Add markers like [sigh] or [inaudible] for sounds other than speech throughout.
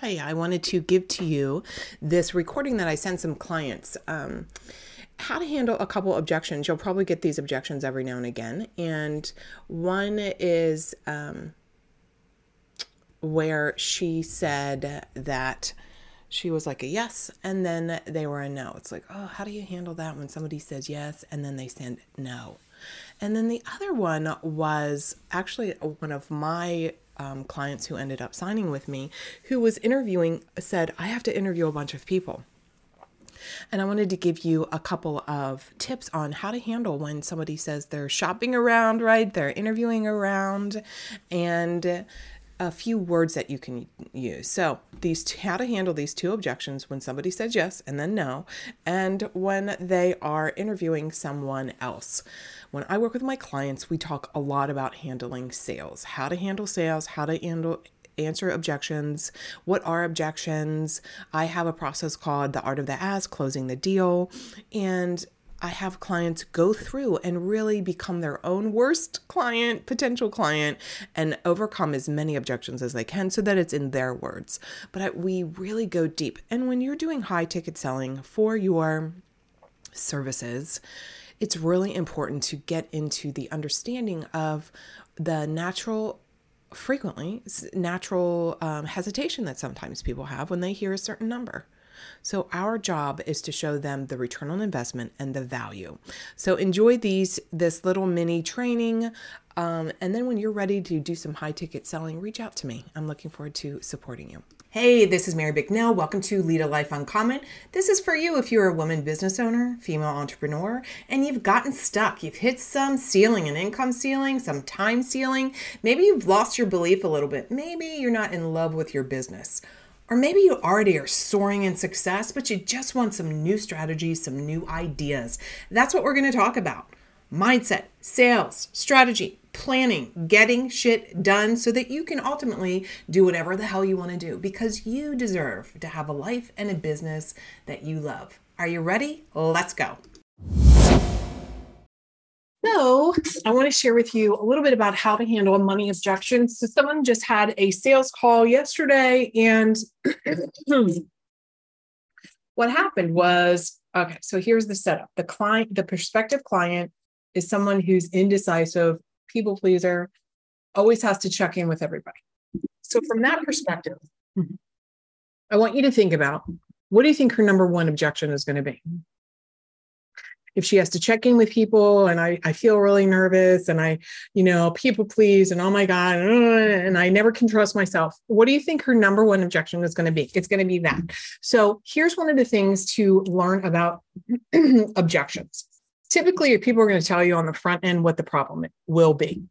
Hi, I wanted to give to you this recording that I sent some clients. Um, how to handle a couple objections. You'll probably get these objections every now and again. And one is um, where she said that she was like a yes and then they were a no. It's like, oh, how do you handle that when somebody says yes and then they said no? And then the other one was actually one of my um, clients who ended up signing with me, who was interviewing, said, I have to interview a bunch of people. And I wanted to give you a couple of tips on how to handle when somebody says they're shopping around, right? They're interviewing around, and a few words that you can use. So, these how to handle these two objections when somebody says yes and then no, and when they are interviewing someone else. When I work with my clients, we talk a lot about handling sales, how to handle sales, how to handle answer objections. What are objections? I have a process called the art of the ask, closing the deal, and I have clients go through and really become their own worst client, potential client, and overcome as many objections as they can so that it's in their words. But I, we really go deep. And when you're doing high ticket selling for your services, it's really important to get into the understanding of the natural frequently natural um, hesitation that sometimes people have when they hear a certain number. So our job is to show them the return on investment and the value. So enjoy these this little mini training. Um, and then when you're ready to do some high ticket selling, reach out to me. I'm looking forward to supporting you. Hey, this is Mary Bicknell. Welcome to Lead a Life Uncommon. This is for you if you're a woman business owner, female entrepreneur, and you've gotten stuck. You've hit some ceiling, an income ceiling, some time ceiling. Maybe you've lost your belief a little bit. Maybe you're not in love with your business. Or maybe you already are soaring in success, but you just want some new strategies, some new ideas. That's what we're going to talk about mindset, sales, strategy, planning, getting shit done so that you can ultimately do whatever the hell you want to do because you deserve to have a life and a business that you love. Are you ready? Let's go. So, I want to share with you a little bit about how to handle money objections. So, someone just had a sales call yesterday, and [clears throat] what happened was okay, so here's the setup the client, the prospective client is someone who's indecisive, people pleaser, always has to check in with everybody. So, from that perspective, I want you to think about what do you think her number one objection is going to be? If she has to check in with people and I, I feel really nervous and I, you know, people please and oh my God, and I never can trust myself. What do you think her number one objection is going to be? It's going to be that. So here's one of the things to learn about [clears throat] objections. Typically, people are going to tell you on the front end what the problem will be.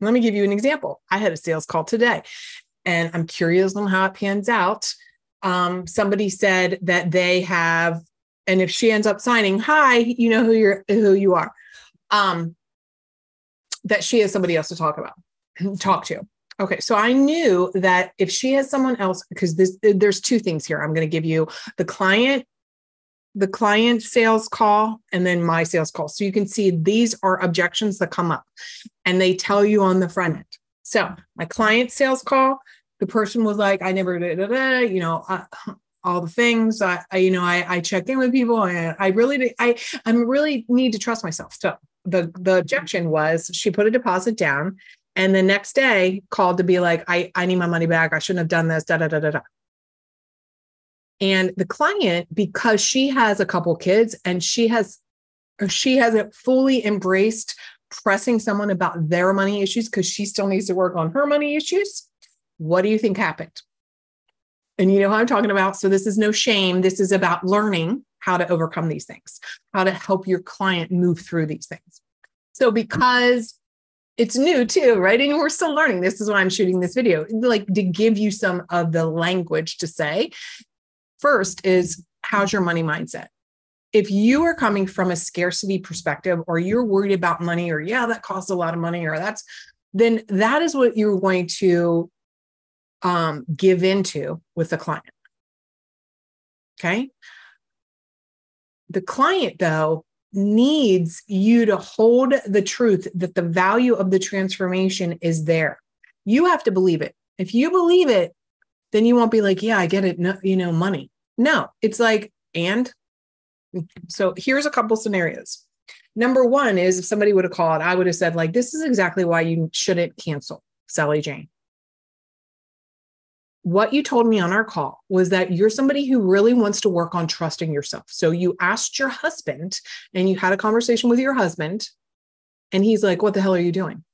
Let me give you an example. I had a sales call today and I'm curious on how it pans out. Um, somebody said that they have and if she ends up signing hi you know who you're who you are um that she has somebody else to talk about [clears throat] talk to. Okay so i knew that if she has someone else because this there's two things here. I'm going to give you the client the client sales call and then my sales call. So you can see these are objections that come up and they tell you on the front end. So my client sales call the person was like i never did you know uh, all the things. I, I you know, I, I, check in with people and I really, I, I really need to trust myself. So the, the objection was she put a deposit down and the next day called to be like, I, I need my money back. I shouldn't have done this, da, da, da, da, da. And the client, because she has a couple kids and she has, she hasn't fully embraced pressing someone about their money issues because she still needs to work on her money issues. What do you think happened? And you know what I'm talking about. So this is no shame. This is about learning how to overcome these things, how to help your client move through these things. So because it's new too, right? And we're still learning. This is why I'm shooting this video, like to give you some of the language to say. First is how's your money mindset? If you are coming from a scarcity perspective or you're worried about money or yeah, that costs a lot of money or that's then that is what you're going to um, give into with the client. Okay. The client, though, needs you to hold the truth that the value of the transformation is there. You have to believe it. If you believe it, then you won't be like, yeah, I get it. No, you know, money. No, it's like, and so here's a couple scenarios. Number one is if somebody would have called, I would have said, like, this is exactly why you shouldn't cancel Sally Jane. What you told me on our call was that you're somebody who really wants to work on trusting yourself. So you asked your husband and you had a conversation with your husband, and he's like, What the hell are you doing?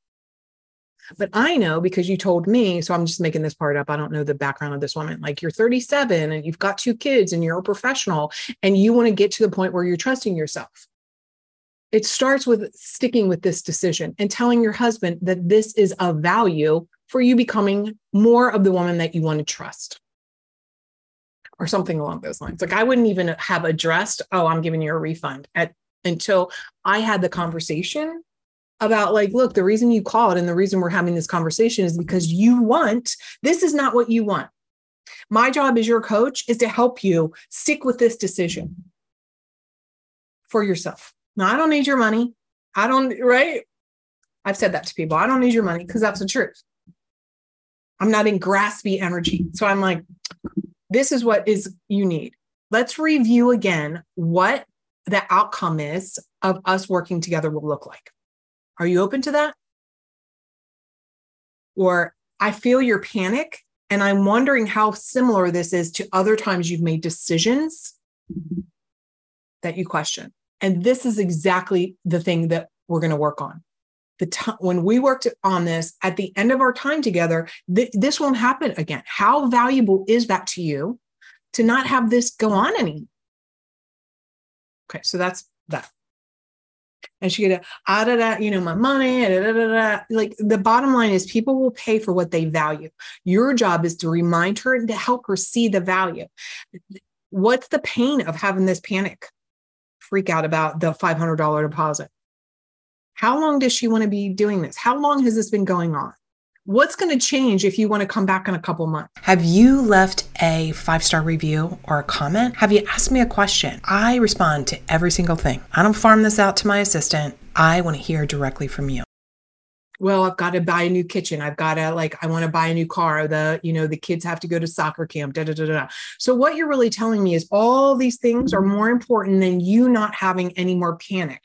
But I know because you told me, so I'm just making this part up. I don't know the background of this woman. Like you're 37 and you've got two kids and you're a professional and you want to get to the point where you're trusting yourself. It starts with sticking with this decision and telling your husband that this is of value for you becoming more of the woman that you want to trust or something along those lines. Like I wouldn't even have addressed, oh, I'm giving you a refund at until I had the conversation about like, look, the reason you called and the reason we're having this conversation is because you want, this is not what you want. My job as your coach is to help you stick with this decision for yourself. Now, I don't need your money. I don't, right? I've said that to people. I don't need your money because that's the truth. I'm not in graspy energy. So I'm like, this is what is you need. Let's review again what the outcome is of us working together will look like. Are you open to that? Or I feel your panic and I'm wondering how similar this is to other times you've made decisions that you question. And this is exactly the thing that we're going to work on. The time when we worked on this at the end of our time together, th- this won't happen again. How valuable is that to you to not have this go on anymore? Okay, so that's that and she could ah da da you know my money da, da, da, da. like the bottom line is people will pay for what they value your job is to remind her and to help her see the value what's the pain of having this panic freak out about the $500 deposit how long does she want to be doing this how long has this been going on What's going to change if you want to come back in a couple months? Have you left a five star review or a comment? Have you asked me a question? I respond to every single thing. I don't farm this out to my assistant. I want to hear directly from you well i've got to buy a new kitchen i've got to like i want to buy a new car the you know the kids have to go to soccer camp da, da, da, da. so what you're really telling me is all these things are more important than you not having any more panic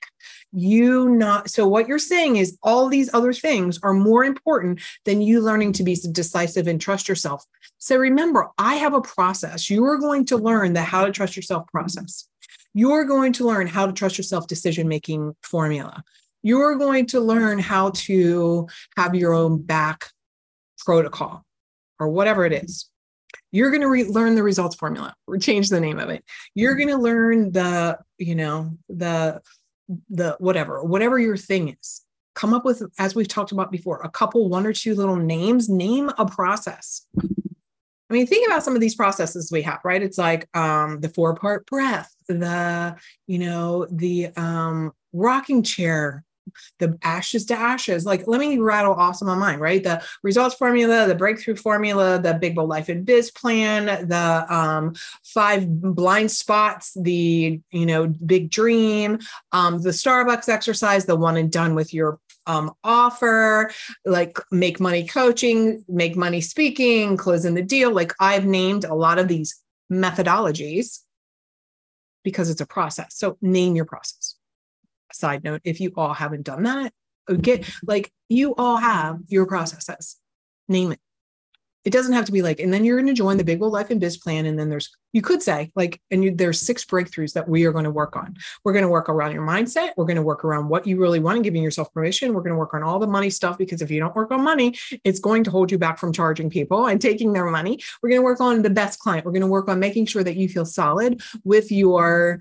you not so what you're saying is all these other things are more important than you learning to be decisive and trust yourself. So remember i have a process. You are going to learn the how to trust yourself process. You're going to learn how to trust yourself decision making formula. You're going to learn how to have your own back protocol or whatever it is. You're going to re- learn the results formula or change the name of it. You're going to learn the you know the the whatever, whatever your thing is. Come up with, as we've talked about before, a couple, one or two little names, name a process. I mean, think about some of these processes we have, right? It's like um, the four part breath, the, you know, the um, rocking chair the ashes to ashes. Like, let me rattle off some of mine, right? The results formula, the breakthrough formula, the big bold life and biz plan, the um, five blind spots, the, you know, big dream, um, the Starbucks exercise, the one and done with your um, offer, like make money coaching, make money speaking, closing the deal. Like I've named a lot of these methodologies because it's a process. So name your process side note if you all haven't done that get like you all have your processes name it. It doesn't have to be like and then you're going to join the big bold life and biz plan and then there's you could say like and you, there's six breakthroughs that we are going to work on. We're going to work around your mindset. We're going to work around what you really want and giving yourself permission. We're going to work on all the money stuff because if you don't work on money it's going to hold you back from charging people and taking their money. We're going to work on the best client. We're going to work on making sure that you feel solid with your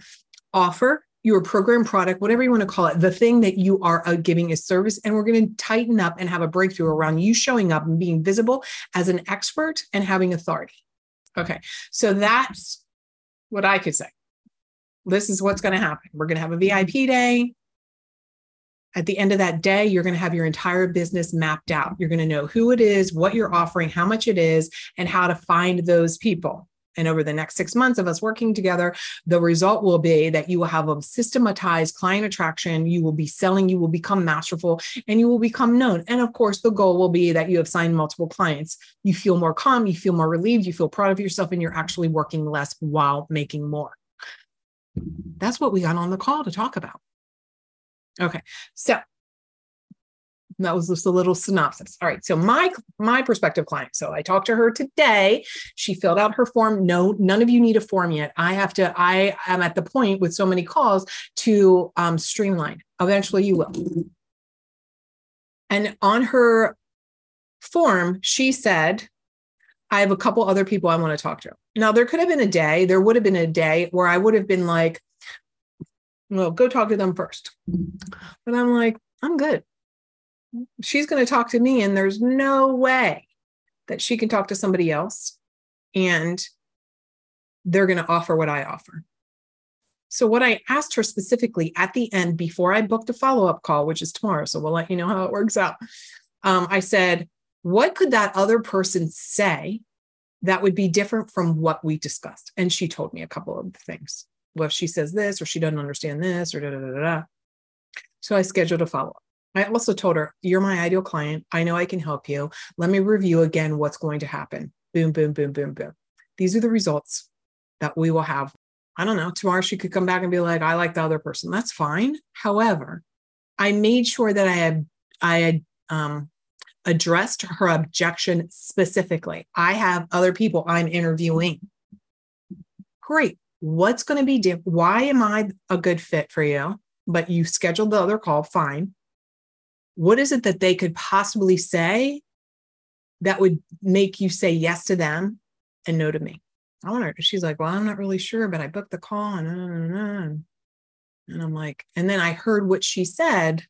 offer your program product, whatever you want to call it, the thing that you are uh, giving is service. And we're going to tighten up and have a breakthrough around you showing up and being visible as an expert and having authority. Okay. So that's what I could say. This is what's going to happen. We're going to have a VIP day. At the end of that day, you're going to have your entire business mapped out. You're going to know who it is, what you're offering, how much it is, and how to find those people. And over the next six months of us working together, the result will be that you will have a systematized client attraction. You will be selling, you will become masterful, and you will become known. And of course, the goal will be that you have signed multiple clients. You feel more calm, you feel more relieved, you feel proud of yourself, and you're actually working less while making more. That's what we got on the call to talk about. Okay. So that was just a little synopsis. All right. So my my prospective client. So I talked to her today. She filled out her form. No, none of you need a form yet. I have to. I am at the point with so many calls to um, streamline. Eventually, you will. And on her form, she said, "I have a couple other people I want to talk to." Now there could have been a day. There would have been a day where I would have been like, "Well, go talk to them first. But I'm like, "I'm good." She's going to talk to me and there's no way that she can talk to somebody else and they're going to offer what I offer. So, what I asked her specifically at the end before I booked a follow up call, which is tomorrow, so we'll let you know how it works out. Um, I said, What could that other person say that would be different from what we discussed? And she told me a couple of things. Well, if she says this, or she doesn't understand this, or da da da da. So, I scheduled a follow up. I also told her, You're my ideal client. I know I can help you. Let me review again what's going to happen. Boom, boom, boom, boom, boom. These are the results that we will have. I don't know. Tomorrow she could come back and be like, I like the other person. That's fine. However, I made sure that I had I had um, addressed her objection specifically. I have other people I'm interviewing. Great. What's going to be different? Why am I a good fit for you? But you scheduled the other call, fine what is it that they could possibly say that would make you say yes to them and no to me? I want her. She's like, well, I'm not really sure, but I booked the call and, and, and I'm like, and then I heard what she said.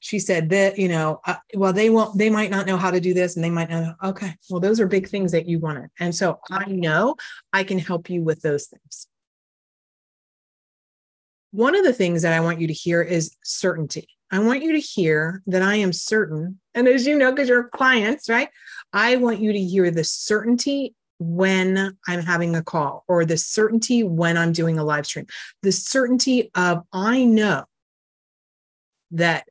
She said that, you know, uh, well, they won't, they might not know how to do this and they might know. Okay. Well, those are big things that you wanted. And so I know I can help you with those things. One of the things that I want you to hear is certainty. I want you to hear that I am certain. And as you know, because you're clients, right? I want you to hear the certainty when I'm having a call or the certainty when I'm doing a live stream, the certainty of I know that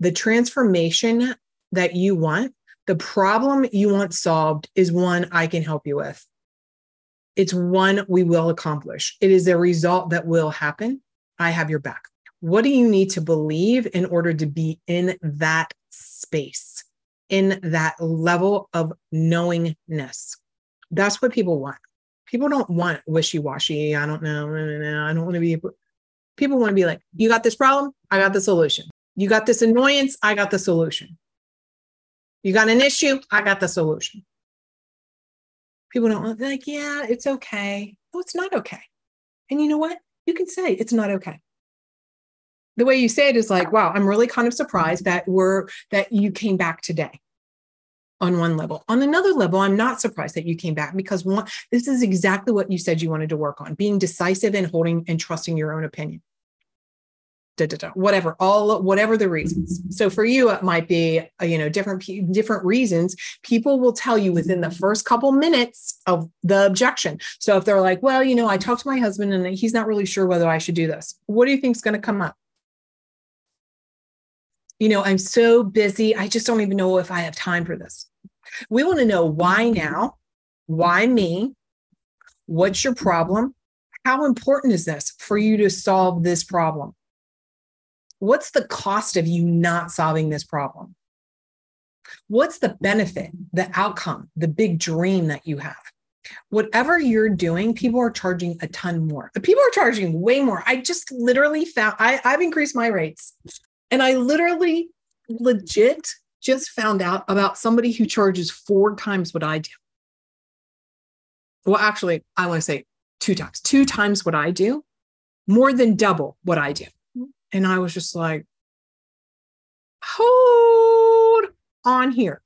the transformation that you want, the problem you want solved is one I can help you with. It's one we will accomplish. It is a result that will happen. I have your back. What do you need to believe in order to be in that space, in that level of knowingness? That's what people want. People don't want wishy washy. I don't know. I don't want to be. People want to be like, you got this problem? I got the solution. You got this annoyance? I got the solution. You got an issue? I got the solution. People don't want, like, yeah, it's okay. No, it's not okay. And you know what? You can say it's not okay the way you say it is like, wow, I'm really kind of surprised that we're that you came back today on one level. On another level, I'm not surprised that you came back because one, this is exactly what you said you wanted to work on, being decisive and holding and trusting your own opinion. Da, da, da, whatever, all whatever the reasons. So for you, it might be uh, you know different different reasons. People will tell you within the first couple minutes of the objection. So if they're like, well, you know, I talked to my husband and he's not really sure whether I should do this. What do you think is going to come up? You know, I'm so busy. I just don't even know if I have time for this. We want to know why now? Why me? What's your problem? How important is this for you to solve this problem? What's the cost of you not solving this problem? What's the benefit, the outcome, the big dream that you have? Whatever you're doing, people are charging a ton more. People are charging way more. I just literally found I, I've increased my rates and I literally, legit, just found out about somebody who charges four times what I do. Well, actually, I want to say two times, two times what I do, more than double what I do. And I was just like, hold on here.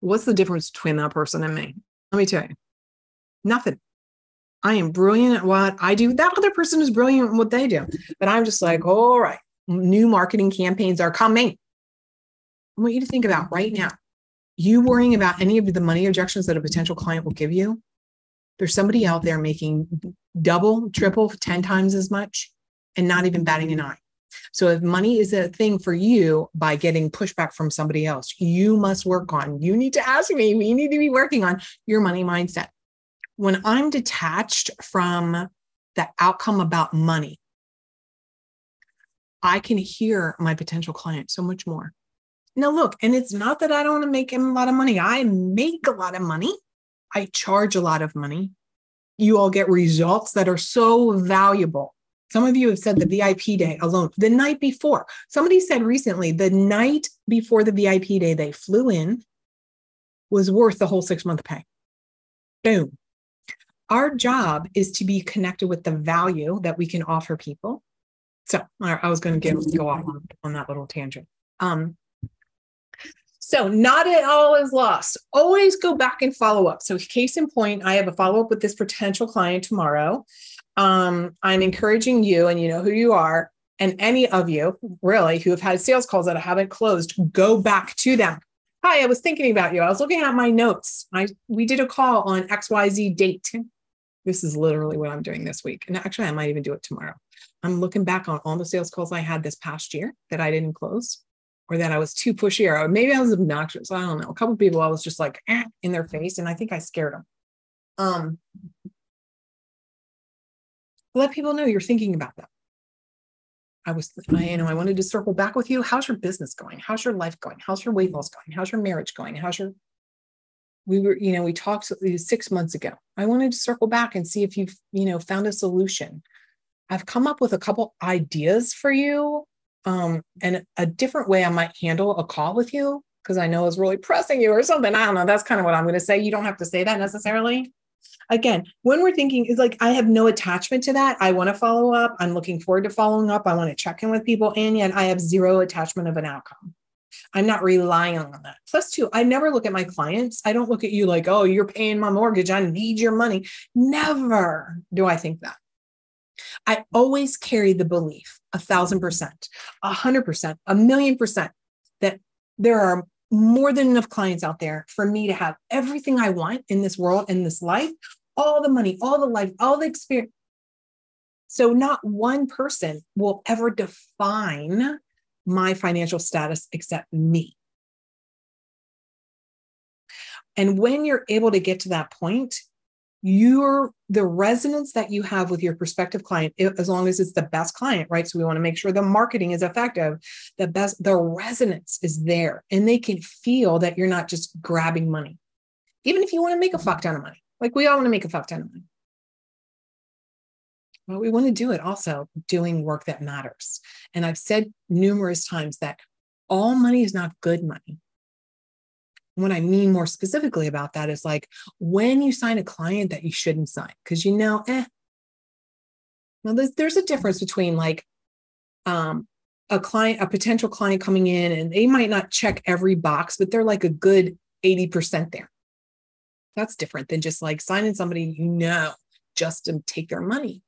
What's the difference between that person and me? Let me tell you, nothing. I am brilliant at what I do. That other person is brilliant at what they do. But I'm just like, all right, new marketing campaigns are coming. I want you to think about right now you worrying about any of the money objections that a potential client will give you There's somebody out there making double, triple, 10 times as much and not even batting an eye. So if money is a thing for you by getting pushback from somebody else, you must work on, you need to ask me, you need to be working on your money mindset. When I'm detached from the outcome about money, I can hear my potential client so much more. Now, look, and it's not that I don't want to make him a lot of money. I make a lot of money. I charge a lot of money. You all get results that are so valuable. Some of you have said the VIP day alone, the night before. Somebody said recently, the night before the VIP day they flew in was worth the whole six month pay. Boom. Our job is to be connected with the value that we can offer people. So I was going to give, go off on, on that little tangent. Um, so, not at all is lost. Always go back and follow up. So, case in point, I have a follow up with this potential client tomorrow. Um, I'm encouraging you, and you know who you are, and any of you really who have had sales calls that I haven't closed, go back to them. Hi, I was thinking about you. I was looking at my notes. I we did a call on XYZ date. This is literally what I'm doing this week. And actually, I might even do it tomorrow. I'm looking back on all the sales calls I had this past year that I didn't close or that I was too pushy or maybe I was obnoxious. I don't know. A couple people I was just like eh, in their face and I think I scared them. Um, let people know you're thinking about them. I was, I, you know, I wanted to circle back with you. How's your business going? How's your life going? How's your weight loss going? How's your marriage going? How's your, we were, you know, we talked six months ago. I wanted to circle back and see if you've, you know, found a solution. I've come up with a couple ideas for you um, and a different way I might handle a call with you because I know it's really pressing you or something. I don't know. That's kind of what I'm going to say. You don't have to say that necessarily. Again, when we're thinking is like I have no attachment to that. I want to follow up. I'm looking forward to following up. I want to check in with people, and yet I have zero attachment of an outcome. I'm not relying on that. Plus, two, I never look at my clients. I don't look at you like, oh, you're paying my mortgage. I need your money. Never do I think that. I always carry the belief a thousand percent, a hundred percent, a million percent that there are more than enough clients out there for me to have everything I want in this world, in this life, all the money, all the life, all the experience. So, not one person will ever define my financial status except me. And when you're able to get to that point, your the resonance that you have with your prospective client as long as it's the best client right? So we want to make sure the marketing is effective the best the resonance is there and they can feel that you're not just grabbing money. Even if you want to make a fuck ton of money like we all want to make a fuck ton of money. But we want to do it also doing work that matters. And i've said numerous times that all money is not good money what I mean more specifically about that is like when you sign a client that you shouldn't sign, because you know, eh. Now there's there's a difference between like um a client, a potential client coming in and they might not check every box, but they're like a good 80% there. That's different than just like signing somebody you know just to take their money.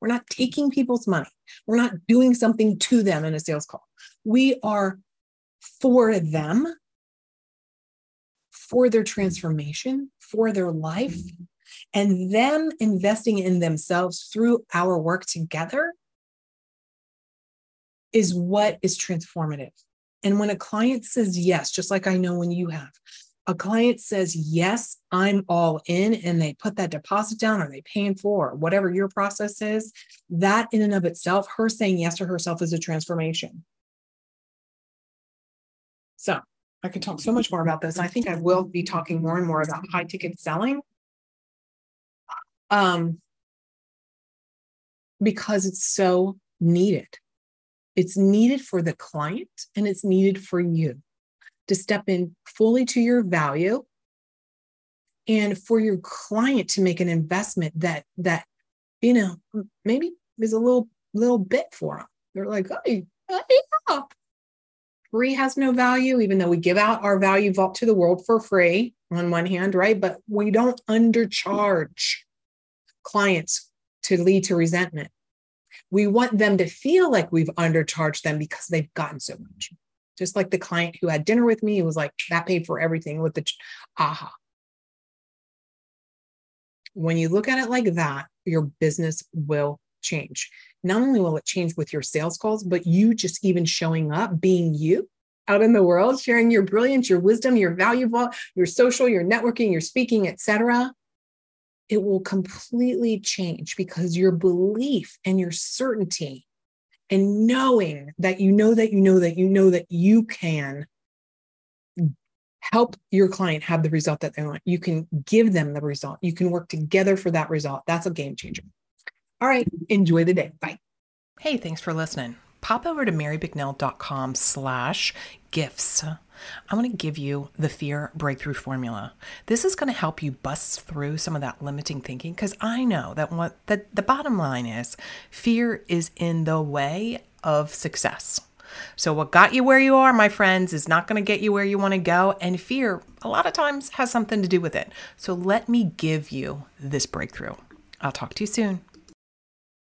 We're not taking people's money. We're not doing something to them in a sales call. We are for them for their transformation, for their life, mm-hmm. and them investing in themselves through our work together is what is transformative. And when a client says yes, just like I know when you have, a client says, Yes, I'm all in, and they put that deposit down or they pay paying for whatever your process is, that in and of itself, her saying yes to herself is a transformation. So I could talk so much more about this. I think I will be talking more and more about high ticket selling. Um, because it's so needed. It's needed for the client and it's needed for you to step in fully to your value and for your client to make an investment that that you know maybe is a little little bit for them. They're like, oh, yeah, free has no value, even though we give out our value vault to the world for free on one hand, right? But we don't undercharge clients to lead to resentment. We want them to feel like we've undercharged them because they've gotten so much. Just like the client who had dinner with me, was like, that paid for everything with the aha. When you look at it like that, your business will change. Not only will it change with your sales calls, but you just even showing up, being you out in the world, sharing your brilliance, your wisdom, your valuable, your social, your networking, your speaking, etc. It will completely change because your belief and your certainty and knowing that you know that you know that you know that you can help your client have the result that they want. You can give them the result. You can work together for that result. That's a game changer. All right. Enjoy the day. Bye. Hey, thanks for listening. Pop over to marybicknell.com slash gifts. I want to give you the fear breakthrough formula. This is going to help you bust through some of that limiting thinking because I know that what the, the bottom line is fear is in the way of success. So, what got you where you are, my friends, is not going to get you where you want to go. And fear, a lot of times, has something to do with it. So, let me give you this breakthrough. I'll talk to you soon.